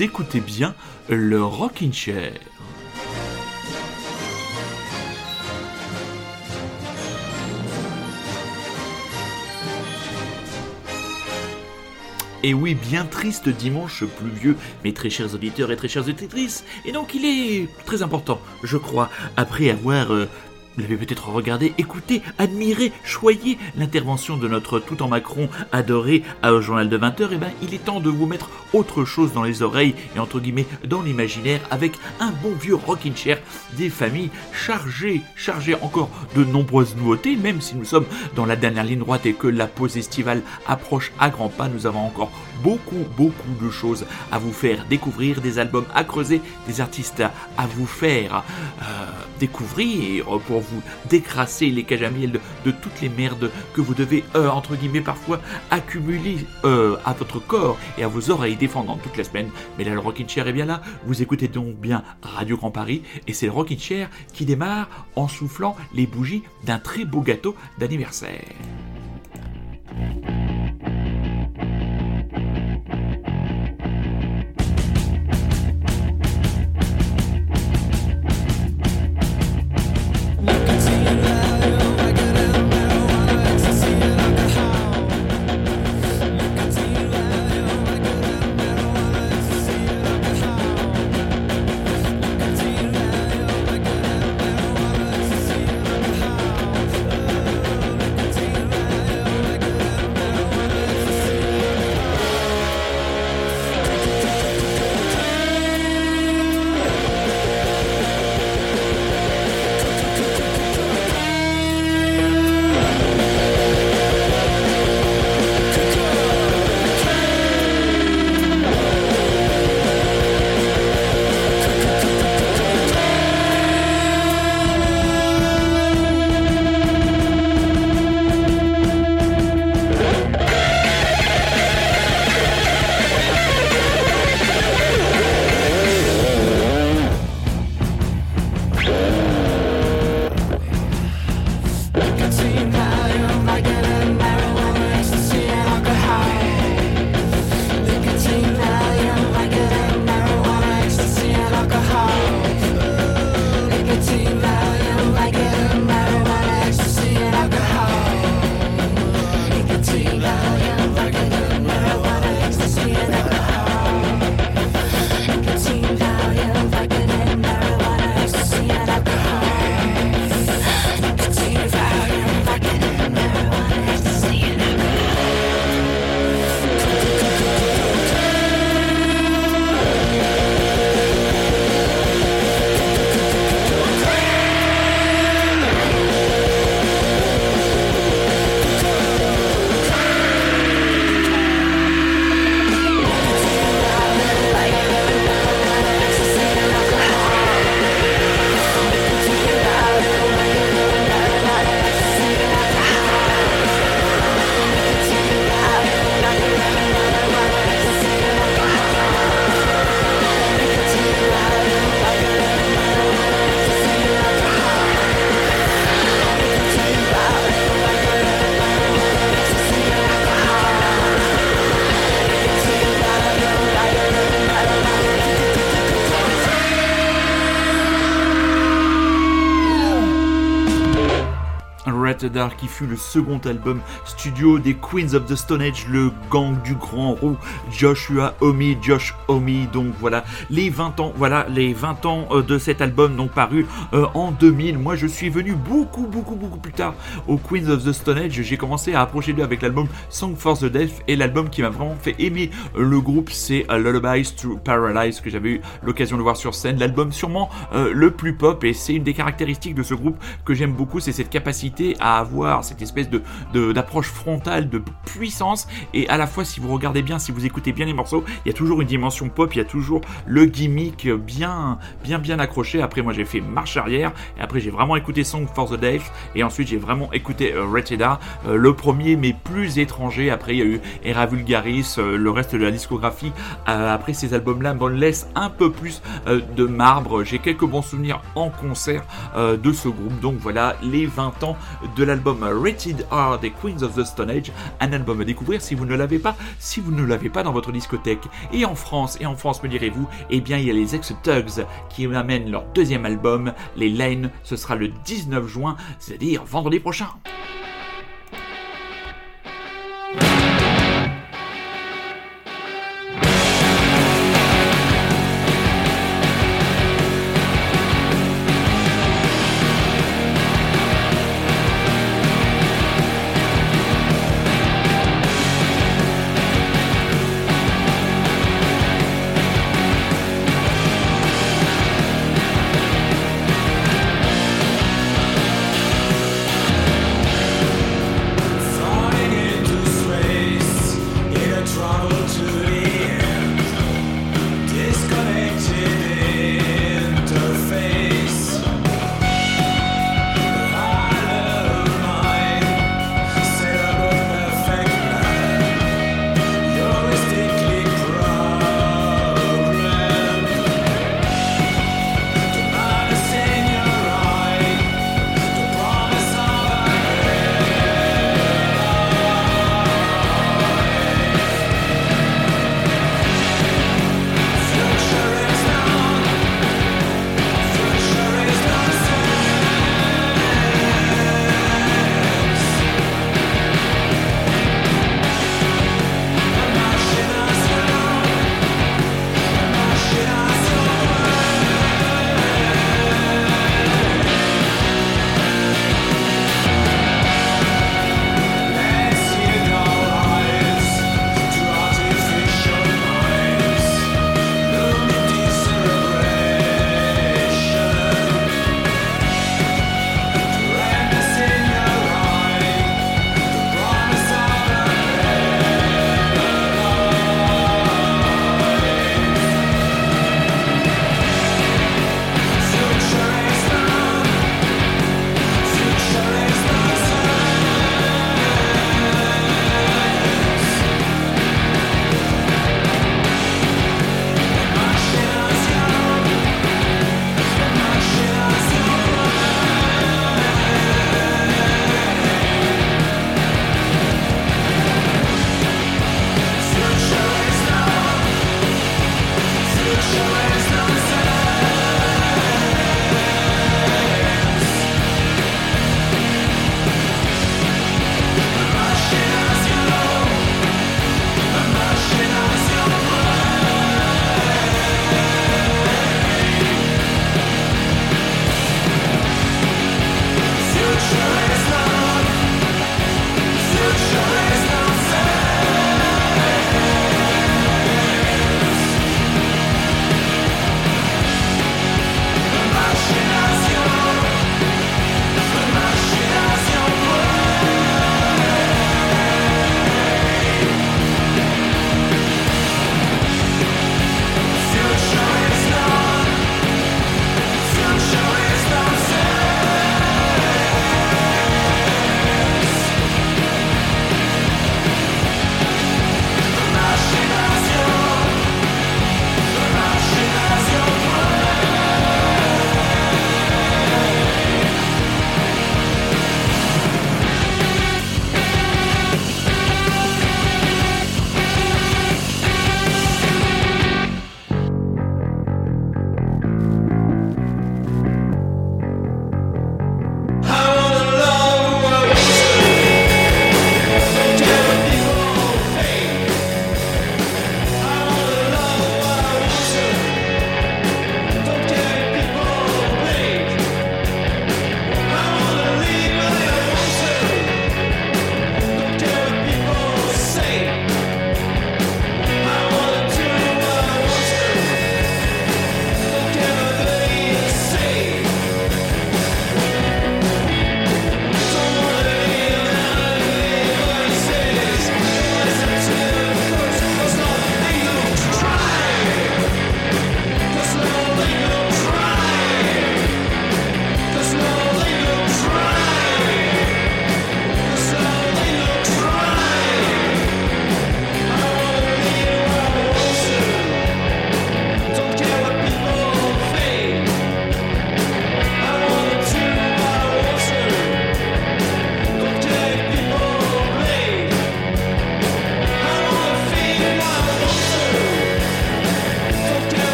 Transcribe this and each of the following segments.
écoutez bien le Rockin' Chair. Et oui, bien triste dimanche pluvieux, mes très chers auditeurs et très chères auditrices. Et donc il est très important, je crois, après avoir euh, vous l'avez peut-être regardé, écouté, admiré, choyé l'intervention de notre tout en Macron adoré au journal de 20h, et ben il est temps de vous mettre autre chose dans les oreilles et entre guillemets dans l'imaginaire avec un bon vieux rocking chair des familles chargées, chargées encore de nombreuses nouveautés, même si nous sommes dans la dernière ligne droite et que la pause estivale approche à grands pas, nous avons encore beaucoup, beaucoup de choses à vous faire découvrir, des albums à creuser, des artistes à vous faire euh, découvrir pour vous décrasser les miel de, toutes les merdes que vous devez, euh, entre guillemets, parfois accumuler euh, à votre corps et à vos oreilles défendant toute la semaine. Mais là, le Rockin' Chair est bien là. Vous écoutez donc bien Radio Grand Paris et c'est le Rockin' Chair qui démarre en soufflant les bougies d'un très beau gâteau d'anniversaire. Qui fut le second album studio des Queens of the Stone Age, le gang du grand roux, Joshua Omi, Josh Omi, donc voilà, les 20 ans, voilà, les 20 ans euh, de cet album, donc paru euh, en 2000. Moi, je suis venu beaucoup, beaucoup, beaucoup plus tard aux Queens of the Stone Age. J'ai commencé à approcher d'eux avec l'album Song for the Deaf et l'album qui m'a vraiment fait aimer le groupe, c'est euh, Lullabies to Paralyze que j'avais eu l'occasion de voir sur scène. L'album sûrement le plus pop et c'est une des caractéristiques de ce groupe que j'aime beaucoup, c'est cette capacité à avoir cette espèce de d'approche frontale, de puissance et à la fois si vous regardez bien, si vous écoutez bien les morceaux, il y a toujours une dimension pop, il y a toujours le gimmick bien bien bien accroché. Après moi j'ai fait marche arrière et après j'ai vraiment écouté Song for the Deaf et ensuite j'ai vraiment écouté euh, euh, le premier mais plus étranger. Après il y a eu Era Vulgaris, euh, le reste de la discographie. Euh, après ces albums là me laisse un peu plus de marbre. J'ai quelques bons souvenirs en concert de ce groupe. Donc voilà les 20 ans de de l'album Rated R des Queens of the Stone Age, un album à découvrir si vous ne l'avez pas, si vous ne l'avez pas dans votre discothèque. Et en France, et en France me direz-vous, eh bien il y a les ex-Tugs qui amènent leur deuxième album, les Lane, ce sera le 19 juin, c'est-à-dire vendredi prochain.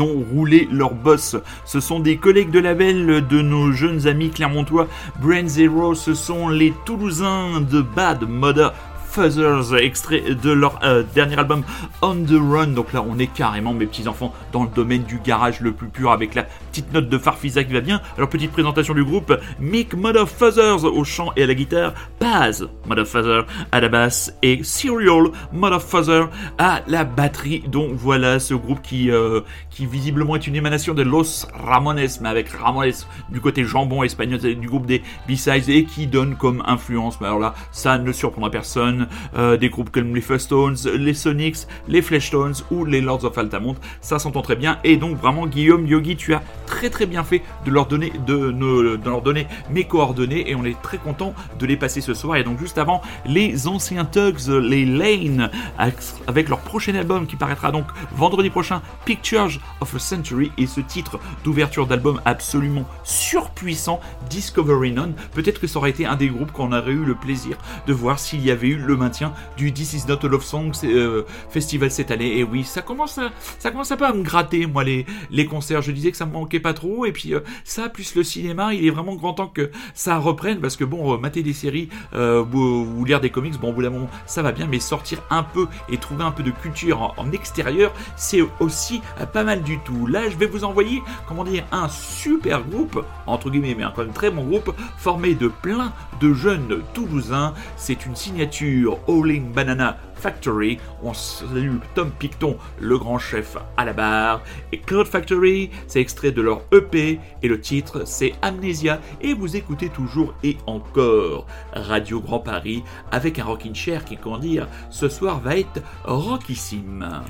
Ont roulé leur boss. Ce sont des collègues de label de nos jeunes amis clermontois Brain Zero, ce sont les Toulousains de Bad Mother Fuzzers, extrait de leur euh, dernier album On the Run. Donc là, on est carrément, mes petits enfants, dans le domaine du garage le plus pur avec la petite note de Farfisa qui va bien. Alors, petite présentation du groupe Mick Motherfuzzers au chant et à la guitare, Paz Motherfuzzer à la basse et Serial Motherfuzzer à la batterie. Donc voilà ce groupe qui, euh, qui visiblement est une émanation de Los Ramones, mais avec Ramones du côté jambon espagnol du groupe des B-Sides et qui donne comme influence, mais alors là, ça ne surprendra personne euh, des groupes comme les Stones, les Sonics, les Fleshtones ou les Lords of Altamont. Ça s'entend très bien. Et donc vraiment, Guillaume Yogi, tu as très très bien fait de leur donner, de, leur donner mes coordonnées et on est très content de les passer ce soir. Et donc juste avant, les anciens Tugs, les Lane, avec leur prochain album qui paraîtra donc vendredi prochain, Pictures of a Century, et ce titre d'ouverture d'album absolument surpuissant, Discovery None. Peut-être que ça aurait été un des groupes qu'on aurait eu le plaisir de voir s'il y avait eu le maintien du This Is Not a Love Song euh, Festival cette année. Et oui, ça commence, à, ça commence un peu à me gratter, moi, les, les concerts. Je disais que ça me manquait pas trop. Et puis, euh, ça, plus le cinéma, il est vraiment grand temps que ça reprenne. Parce que, bon, euh, mater des séries ou, lire des comics, bon, au bout d'un moment, ça va bien. Mais sortir un peu et trouver un peu de culture en, extérieur, c'est aussi pas mal du tout. Là, je vais vous envoyer, comment dire, un super groupe, entre guillemets, mais un quand même très bon groupe, formé de plein de jeunes Toulousains. C'est une signature Howling Banana Factory. On salue Tom Picton, le grand chef à la barre. Et Cloud Factory, c'est extrait de leur EP et le titre c'est Amnesia. Et vous écoutez toujours et encore Radio Grand Paris avec un rocking chair qui, comment dire, ce soir va être rockissime.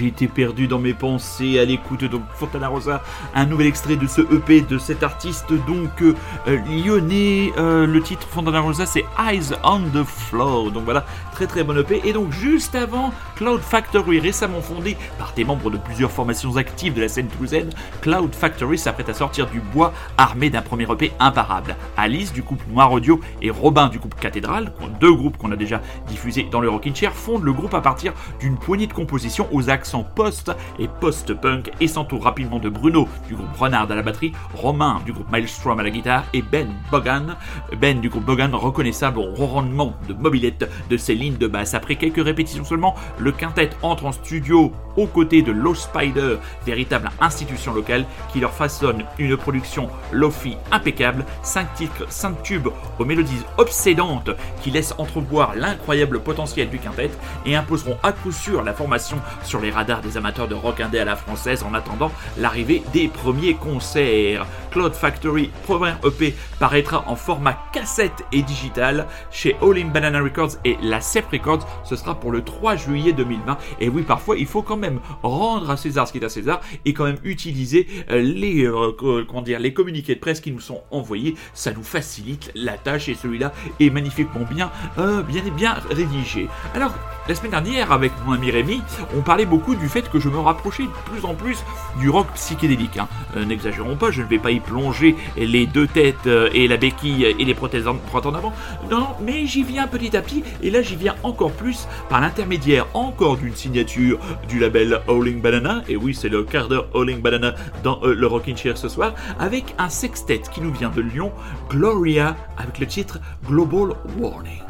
J'ai été perdu dans mes pensées à l'écoute donc Fontana Rosa, un nouvel extrait de ce EP de cet artiste donc euh, lyonnais. Euh, le titre Fontana Rosa c'est Eyes on the Floor. Donc voilà, très très bon EP. Et donc juste avant, Cloud Factory, récemment fondé par des membres de plusieurs formations actives de la scène toulousaine, Cloud Factory s'apprête à sortir du bois armé d'un premier EP imparable. Alice du couple Noir Audio et Robin du groupe Cathédrale, deux groupes qu'on a déjà diffusés dans le Rockin' Chair, fondent le groupe à partir d'une poignée de compositions aux post et post-punk et s'entourent rapidement de Bruno du groupe Renard à la batterie, Romain du groupe Maelstrom à la guitare et Ben Bogan, Ben du groupe Bogan reconnaissable au rendement de mobilette de ses lignes de basse. Après quelques répétitions seulement, le quintet entre en studio aux côtés de Low Spider, véritable institution locale qui leur façonne une production lofi impeccable, 5 titres, 5 tubes aux mélodies obsédantes qui laissent entrevoir l'incroyable potentiel du quintet et imposeront à coup sûr la formation sur les radars des amateurs de rock indé à la française en attendant l'arrivée des premiers concerts. Cloud Factory, premier EP, paraîtra en format cassette et digital chez All in Banana Records et la CEP Records. Ce sera pour le 3 juillet 2020. Et oui, parfois, il faut quand même rendre à César ce qui est à César et quand même utiliser euh, les, euh, comment dire, les communiqués de presse qui nous sont envoyés. Ça nous facilite la tâche et celui-là est magnifiquement bien, euh, bien, bien rédigé. Alors, la semaine dernière, avec mon ami Rémi, on parlait beaucoup du fait que je me rapprochais de plus en plus du rock psychédélique. Hein. N'exagérons pas, je ne vais pas y plonger les deux têtes et la béquille et les prothèses en avant. Non, mais j'y viens petit à petit, et là j'y viens encore plus par l'intermédiaire encore d'une signature du label Howling Banana, et oui c'est le quart d'heure Howling Banana dans euh, le Rockin' Chair ce soir, avec un sextet qui nous vient de Lyon, Gloria, avec le titre Global Warning.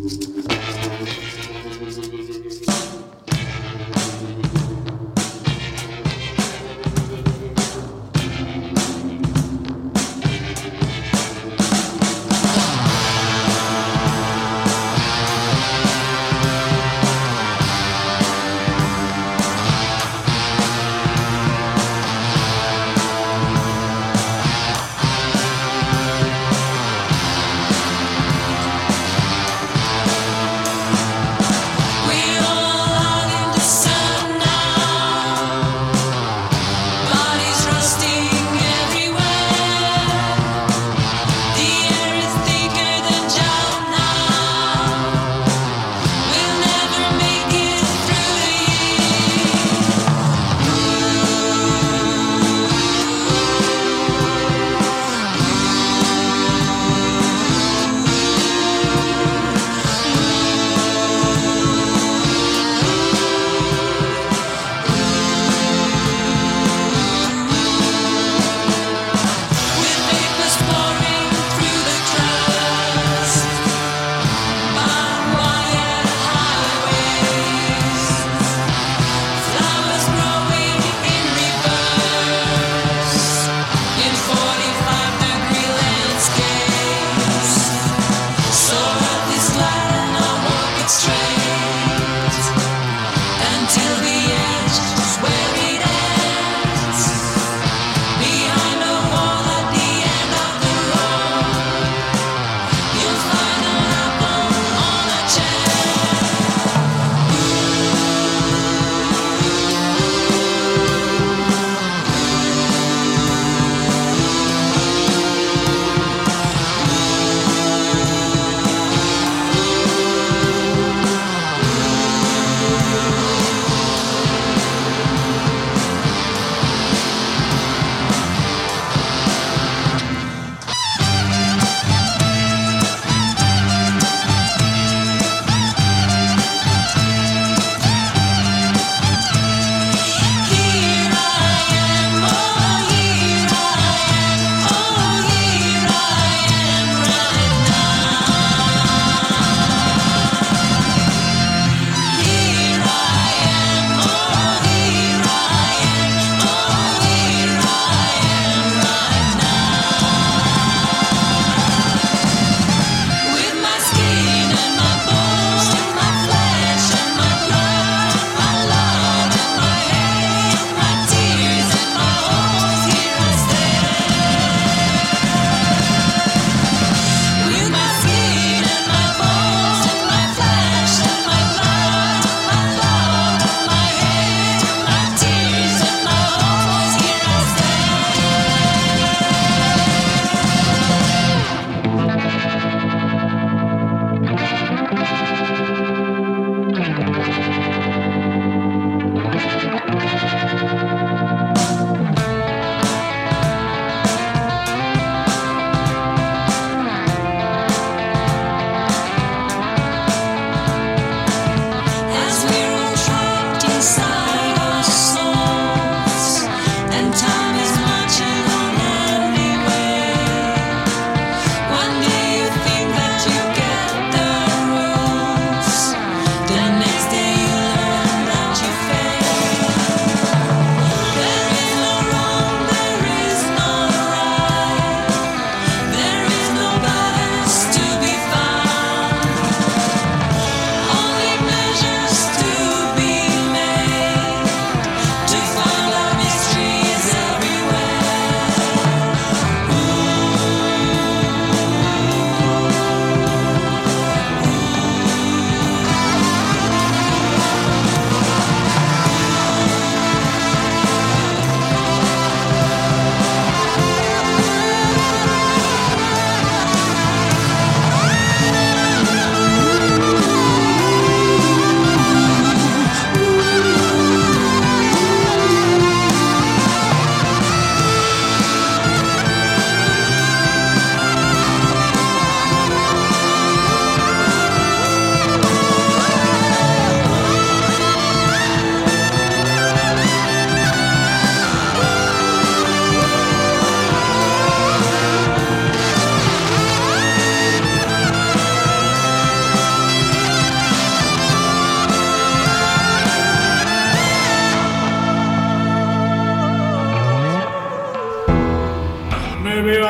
Maybe I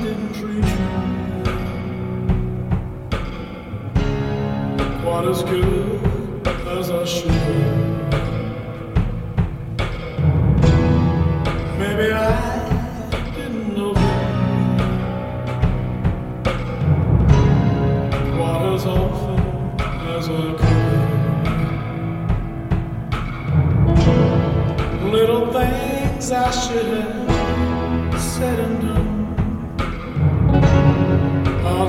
didn't treat you quite as good as I should. Maybe I didn't know you quite as often as I could. Little things I should have.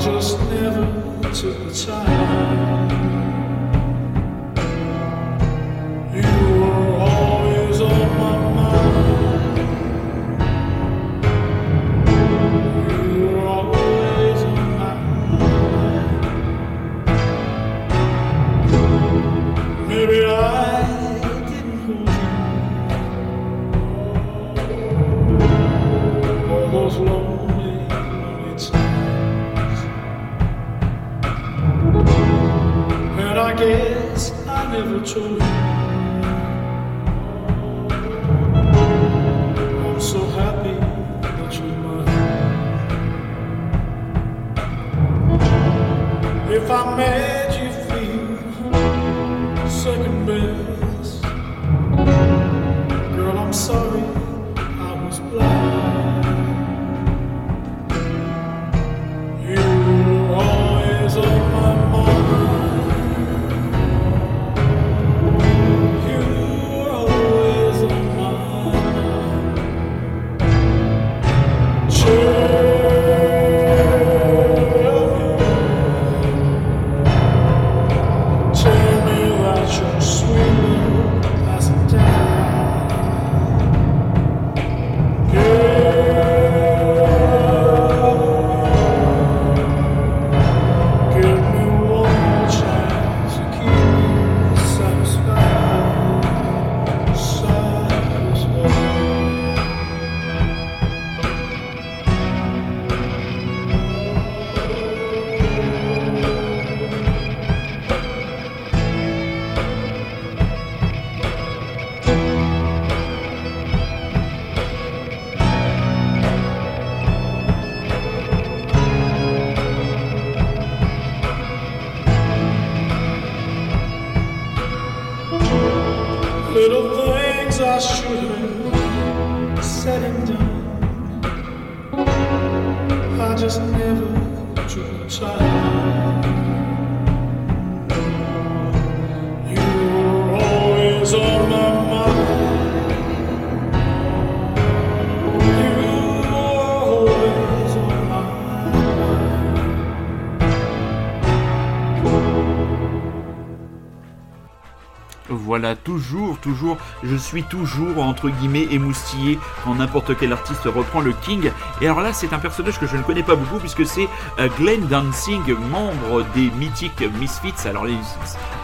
Just never took the time. 出 toujours, je suis toujours entre guillemets émoustillé quand n'importe quel artiste reprend le King. Et alors là, c'est un personnage que je ne connais pas beaucoup puisque c'est euh, Glenn Dancing, membre des mythiques Misfits. Alors les-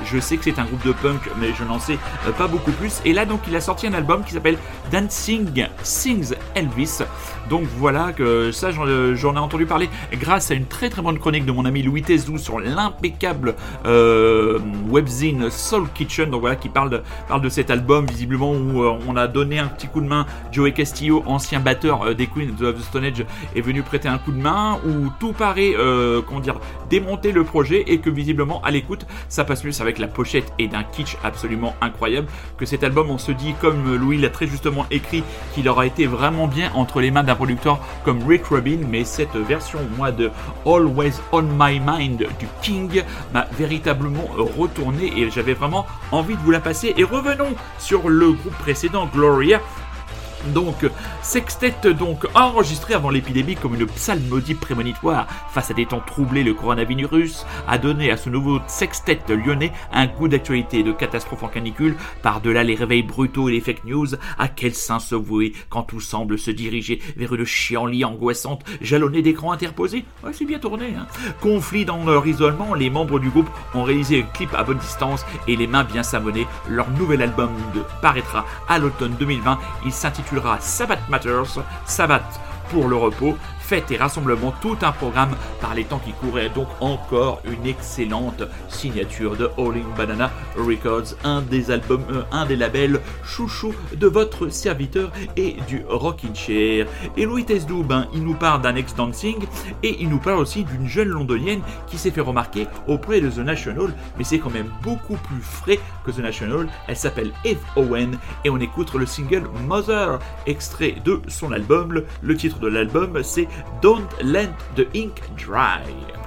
je sais que c'est un groupe de punk, mais je n'en sais euh, pas beaucoup plus. Et là, donc, il a sorti un album qui s'appelle Dancing Sings Elvis. Donc voilà que ça, j'en euh, j'en ai entendu parler grâce à une très très bonne chronique de mon ami Louis Tezou sur l'impeccable euh, webzine Soul Kitchen. Donc voilà, qui parle de, cet album, visiblement où euh, on a donné un petit coup de main. Joey Castillo, ancien batteur des Queens of the Stone Age, est venu prêter un coup de main. Où tout paraît, comment dire, démonter le projet et que visiblement à l'écoute, ça passe mieux. Avec la pochette et d'un kitsch absolument incroyable que cet album, on se dit, comme Louis l'a très justement écrit, qu'il aura été vraiment bien entre les mains d'un producteur comme Rick Rubin, mais cette version, moi, de Always on My Mind du King m'a véritablement retourné et j'avais vraiment envie de vous la passer. Et revenons sur le groupe précédent, Gloria. Donc, sextet donc enregistré avant l'épidémie comme une psalmodie prémonitoire face à des temps troublés, le coronavirus a donné à ce nouveau sextet lyonnais un goût d'actualité de catastrophe en canicule, par-delà les réveils brutaux et les fake news, à quel sein se vouer quand tout semble se diriger vers une chienlit angoissante, jalonnée d'écrans interposés? Ouais, c'est bien tourné, hein Conflit dans leur isolement, les membres du groupe ont réalisé un clip à bonne distance et les mains bien savonnées. Leur nouvel album paraîtra à l'automne 2020. Il s'intitulera Sabbath Matters, Sabbath pour le repos, fêtes et rassemblements, tout un programme par les temps qui couraient. Donc encore une excellente signature de All in Banana Records, un des albums, euh, un des labels chouchou de votre serviteur et du Rockin' Chair. Et Louis Tesdou, ben, il nous parle d'un ex-dancing et il nous parle aussi d'une jeune londonienne qui s'est fait remarquer auprès de The National, mais c'est quand même beaucoup plus frais que The National. Elle s'appelle Eve Owen et on écoute le single Mother, extrait de son album. Le titre de l'album c'est Don't Let the Ink Dry.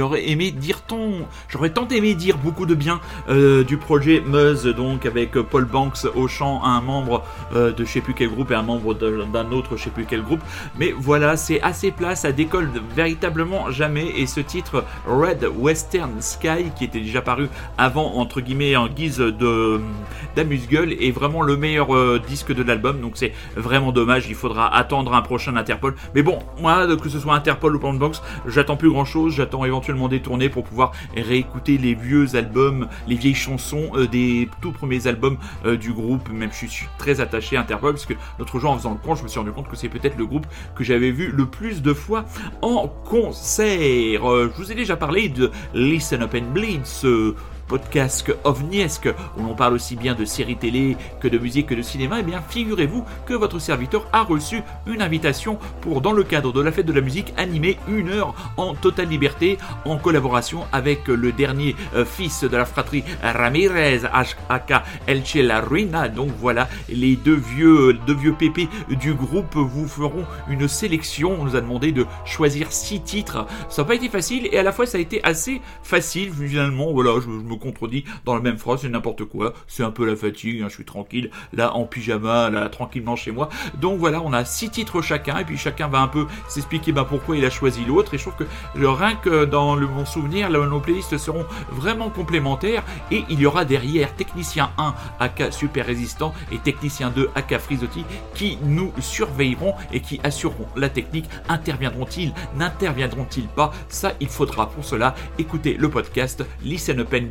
J'aurais aimé dire ton, j'aurais tant aimé dire beaucoup de bien euh, du projet Muzz, donc avec Paul Banks au chant, un membre euh, de je sais plus quel groupe et un membre d'un autre je sais plus quel groupe. Mais voilà, c'est assez plat, ça décolle véritablement jamais. Et ce titre Red Western Sky, qui était déjà paru avant entre guillemets en guise de d'amuse-gueule, est vraiment le meilleur euh, disque de l'album. Donc c'est vraiment dommage. Il faudra attendre un prochain Interpol. Mais bon, moi, que ce soit Interpol ou Paul Banks, j'attends plus grand chose. J'attends éventuellement des tournées pour pouvoir réécouter les vieux albums, les vieilles chansons euh, des tout premiers albums euh, du groupe. Même je suis très attaché à Interpol parce que l'autre jour en faisant le compte, je me suis rendu compte que c'est peut-être le groupe que j'avais vu le plus de fois en concert. Euh, je vous ai déjà parlé de Listen Up and Bleed, podcast ovniesque où l'on parle aussi bien de séries télé que de musique que de cinéma, et bien figurez-vous que votre serviteur a reçu une invitation pour, dans le cadre de la fête de la musique, animer une heure en totale liberté en collaboration avec le dernier euh, fils de la fratrie Ramirez, aka Elche La Ruina. Donc voilà, les deux vieux, deux vieux pépés du groupe vous feront une sélection. On nous a demandé de choisir six titres. Ça n'a pas été facile et à la fois ça a été assez facile finalement. Voilà, je, je me contredis dans la même phrase, c'est n'importe quoi. C'est un peu la fatigue, hein, je suis tranquille, là en pyjama, là tranquillement chez moi. Donc voilà, on a six titres chacun et puis chacun va un peu s'expliquer ben, pourquoi il a choisi l'autre. Et je trouve que le, rien que dans le, mon souvenir, là, nos playlists seront vraiment complémentaires et il y aura derrière Technicien 1 aka Super Résistant et Technicien 2 aka Frisotti qui nous surveilleront et qui assureront la technique. Interviendront-ils? N'interviendront-ils pas? Ça, il faudra pour cela écouter le podcast Listen Up and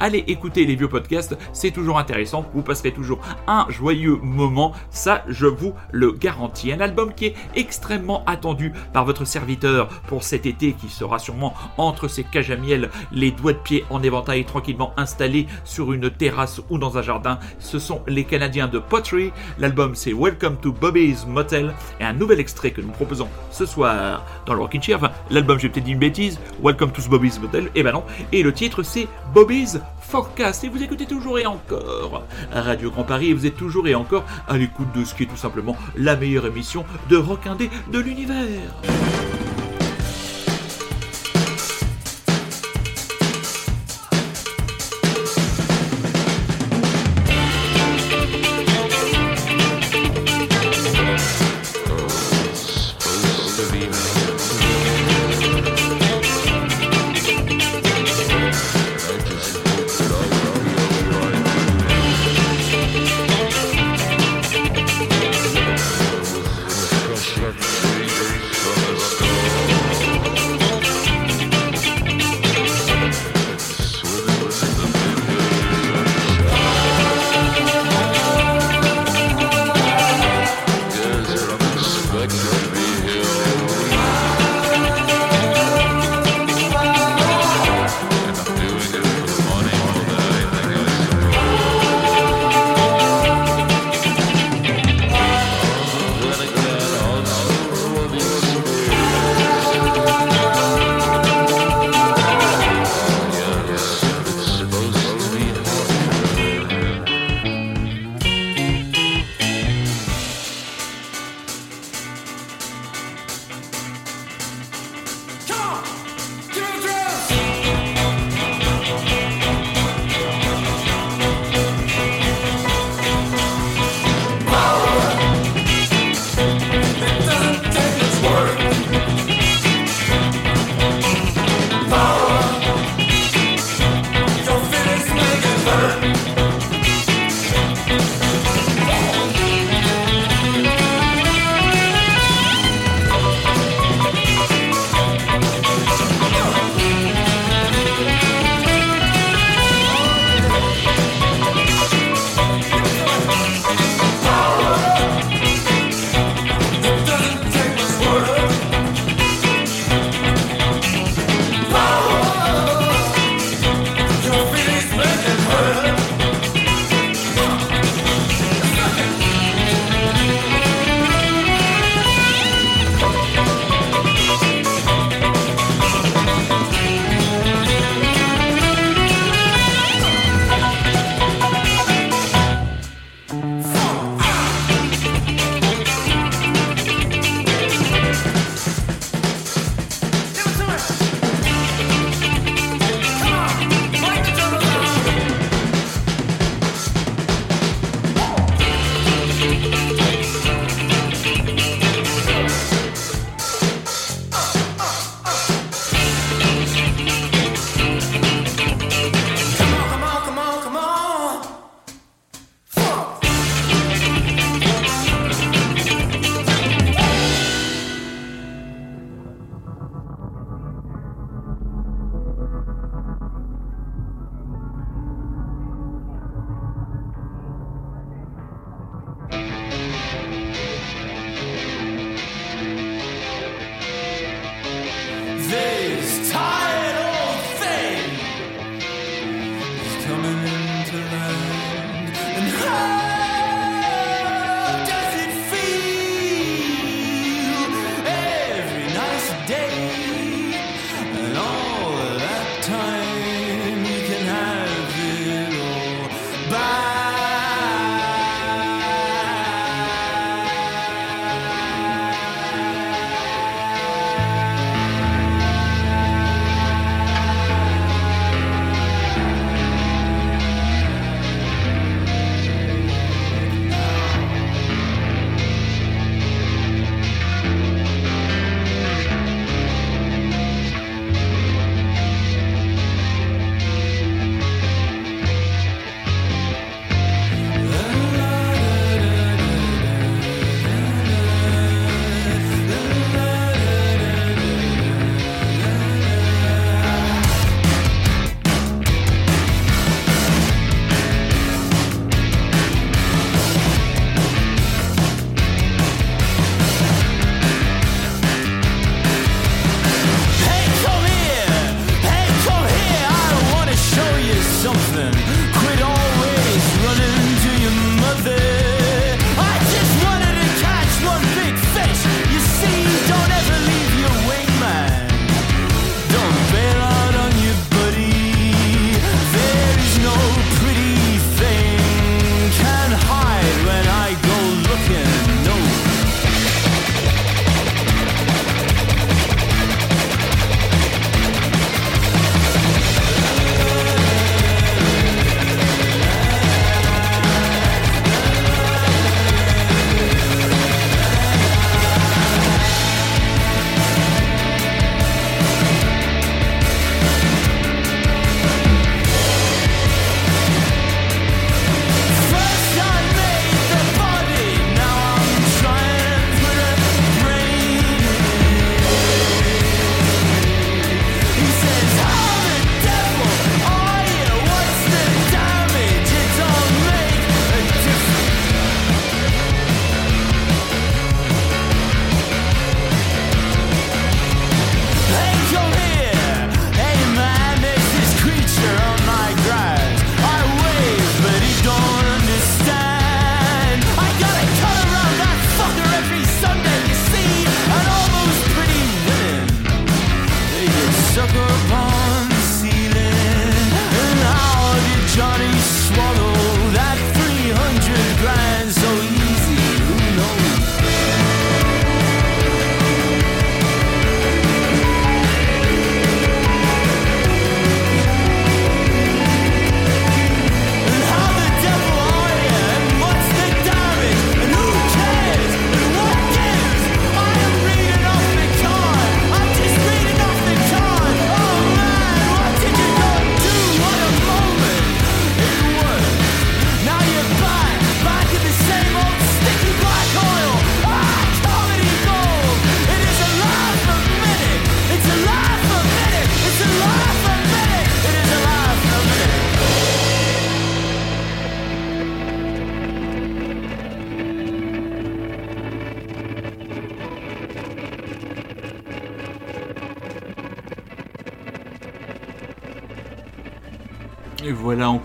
Allez écouter les vieux podcasts, c'est toujours intéressant. Vous passerez toujours un joyeux moment. Ça, je vous le garantis. Un album qui est extrêmement attendu par votre serviteur pour cet été qui sera sûrement entre ses cages à miel, les doigts de pied en éventail tranquillement installés sur une terrasse ou dans un jardin. Ce sont les Canadiens de Pottery. L'album c'est Welcome to Bobby's Motel et un nouvel extrait que nous proposons ce soir dans le Rockin' Chair. Enfin, l'album j'ai peut-être dit une bêtise. Welcome to Bobby's Motel. Et ben non. Et le titre c'est Forecast. Et vous écoutez toujours et encore Radio Grand Paris et vous êtes toujours et encore à l'écoute de ce qui est tout simplement la meilleure émission de rock indé de l'univers.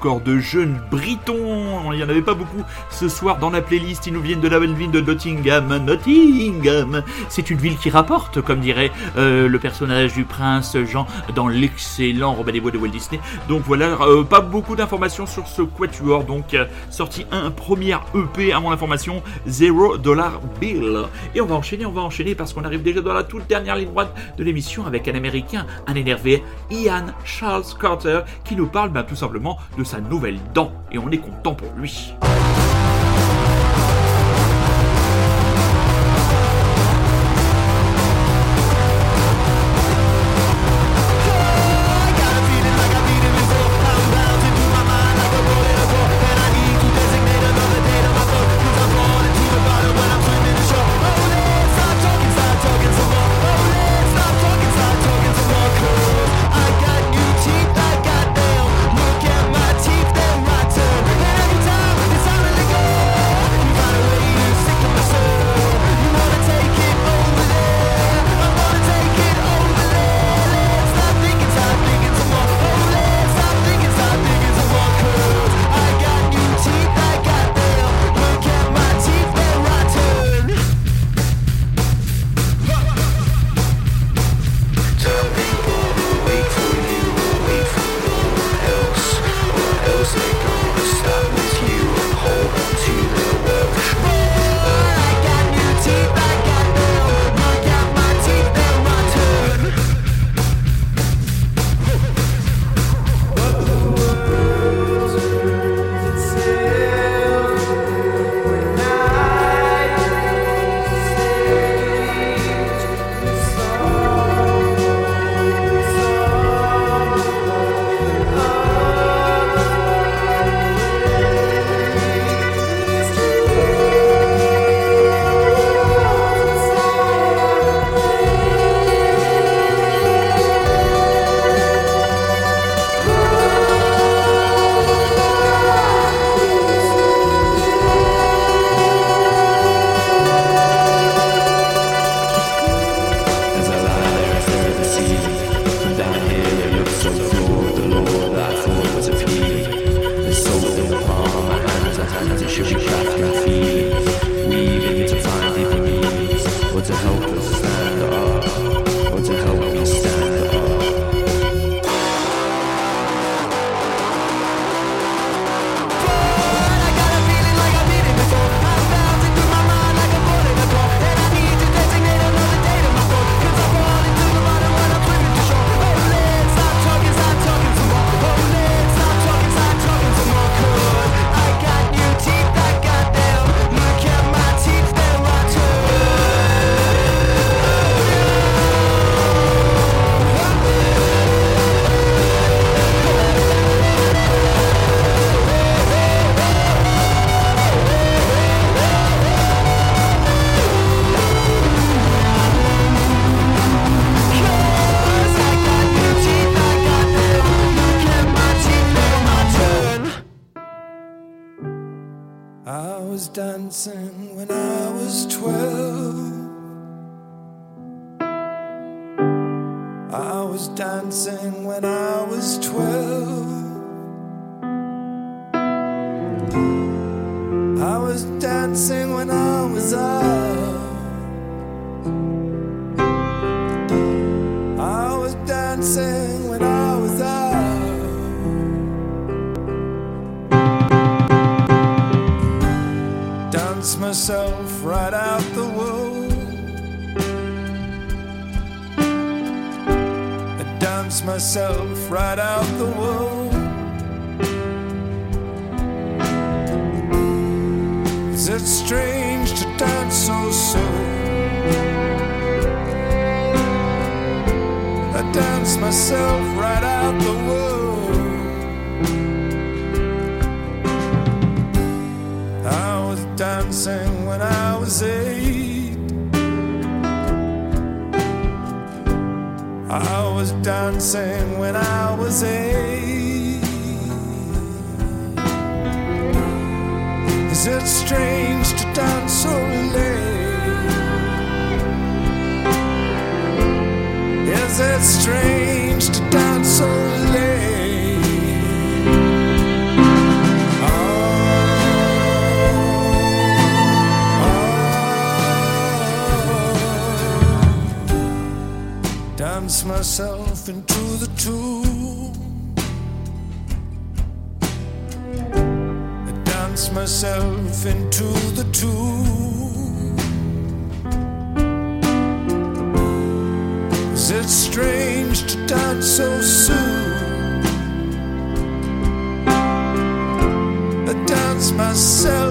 De jeunes britons. Il n'y en avait pas beaucoup ce soir dans la playlist. Ils nous viennent de la belle ville de Nottingham. Nottingham, c'est une ville qui rapporte, comme dirait euh, le personnage du prince Jean dans l'excellent Robin des Bois de Walt Disney. Donc voilà, euh, pas beaucoup d'informations sur ce quatuor. Donc euh, sorti un premier EP à mon information, 0 dollar bill. Et on va enchaîner, on va enchaîner parce qu'on arrive déjà dans la toute dernière ligne droite de l'émission avec un américain, un énervé, Ian Charles Carter, qui nous parle ben, tout simplement de sa nouvelle dent. Et on est content pour lui. Wish. Dance myself right out the world. I was dancing when I was eight. I was dancing when I was eight. Is it strange to dance so late? Is it strange to dance so late? Oh, oh. Dance myself into the tomb. Dance myself into the tomb. Is it strange to dance so soon? I dance myself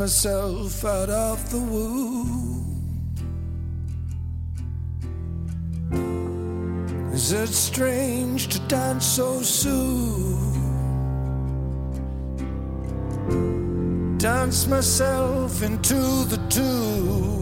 myself out of the womb. Is it strange to dance so soon? Dance myself into the tune.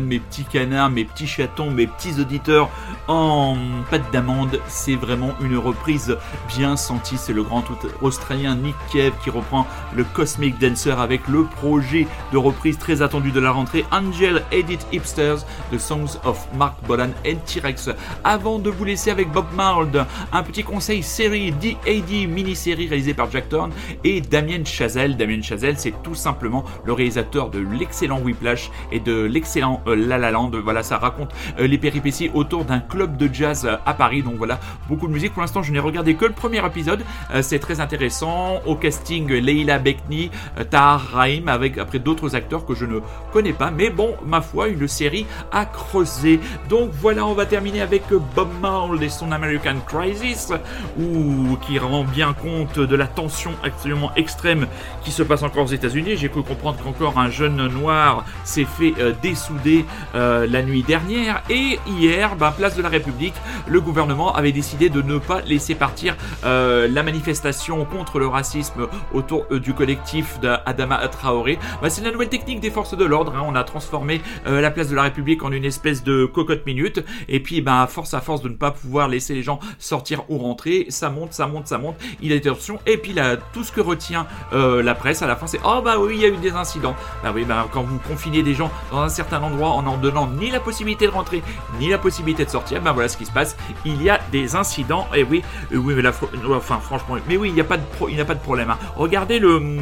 Mes petits canards, mes petits chatons, mes petits auditeurs en pâte d'amande. C'est vraiment une reprise bien sentie. C'est le grand australien Nick Cave qui reprend le Cosmic Dancer avec le projet de reprise très attendu de la rentrée Angel Edit Hipsters, The Songs of Mark Bolan et T-Rex. Avant de vous laisser avec Bob Marld, un petit conseil série DAD mini-série réalisée par Jack Thorne et Damien Chazelle. Damien Chazelle, c'est tout simplement le réalisateur de l'excellent Whiplash et de l'excellent euh, La La Land. Voilà, ça raconte euh, les péripéties autour d'un club de jazz euh, à Paris. Donc voilà, beaucoup de musique. Pour l'instant, je n'ai regardé que le premier épisode. Euh, c'est très intéressant. Au casting, Leila Bekni, euh, Tahar Rahim, avec après d'autres acteurs que je ne connais pas. Mais bon, ma foi, une série à creuser. Donc voilà, on va terminer avec Bob Marley et son American Crisis, ou qui rend bien compte de la tension absolument extrême qui se passe encore aux États-Unis. J'ai cru comprendre qu'encore un jeune noir s'est fait dessouder la nuit dernière. Et hier, ben, place de la République, le gouvernement avait décidé de ne pas laisser partir euh, la manifestation contre le racisme autour euh, du collectif d'Adama Traoré. Ben, C'est la nouvelle technique des forces de l'ordre. hein. On a transformé euh, la place de la République en une espèce de cocotte minute. Et puis, à force à force de ne pas pouvoir laisser les gens sortir ou rentrer, ça monte, ça monte, ça monte. Il y a des tensions. Et puis là, tout ce que retient la presse à la fin, c'est oh bah oui, il y a eu des incidents. Bah oui, bah quand vous confinez des gens dans un certain endroit en en donnant ni la possibilité de rentrer ni la possibilité de sortir, bah voilà ce qui se passe. Il y a des incidents. Et oui, euh, oui, mais la, enfin franchement, mais oui, il n'y a pas de pro- il pas de problème. hein. Regardez le hum,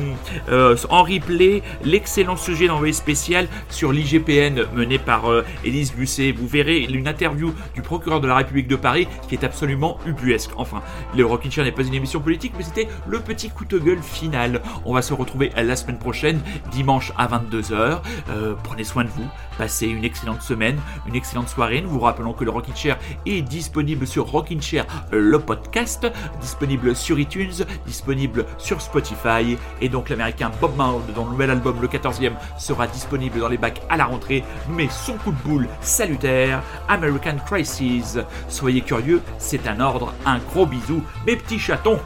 euh, en replay l'excellent sujet d'envoyé spécial sur l'IGPN mené par euh, Élise. Vous verrez une interview du procureur de la République de Paris qui est absolument ubuesque. Enfin, le Rockin' Chair n'est pas une émission politique, mais c'était le petit coup de gueule final. On va se retrouver la semaine prochaine, dimanche à 22h. Euh, prenez soin de vous, passez une excellente semaine, une excellente soirée. Nous vous rappelons que le Rockin' Est disponible sur Rockin' Chair, euh, le podcast, disponible sur iTunes, disponible sur Spotify, et donc l'américain Bob Marley, dont le nouvel album, le 14e, sera disponible dans les bacs à la rentrée, mais son coup de boule salutaire, American Crisis. Soyez curieux, c'est un ordre, un gros bisou, mes petits chatons.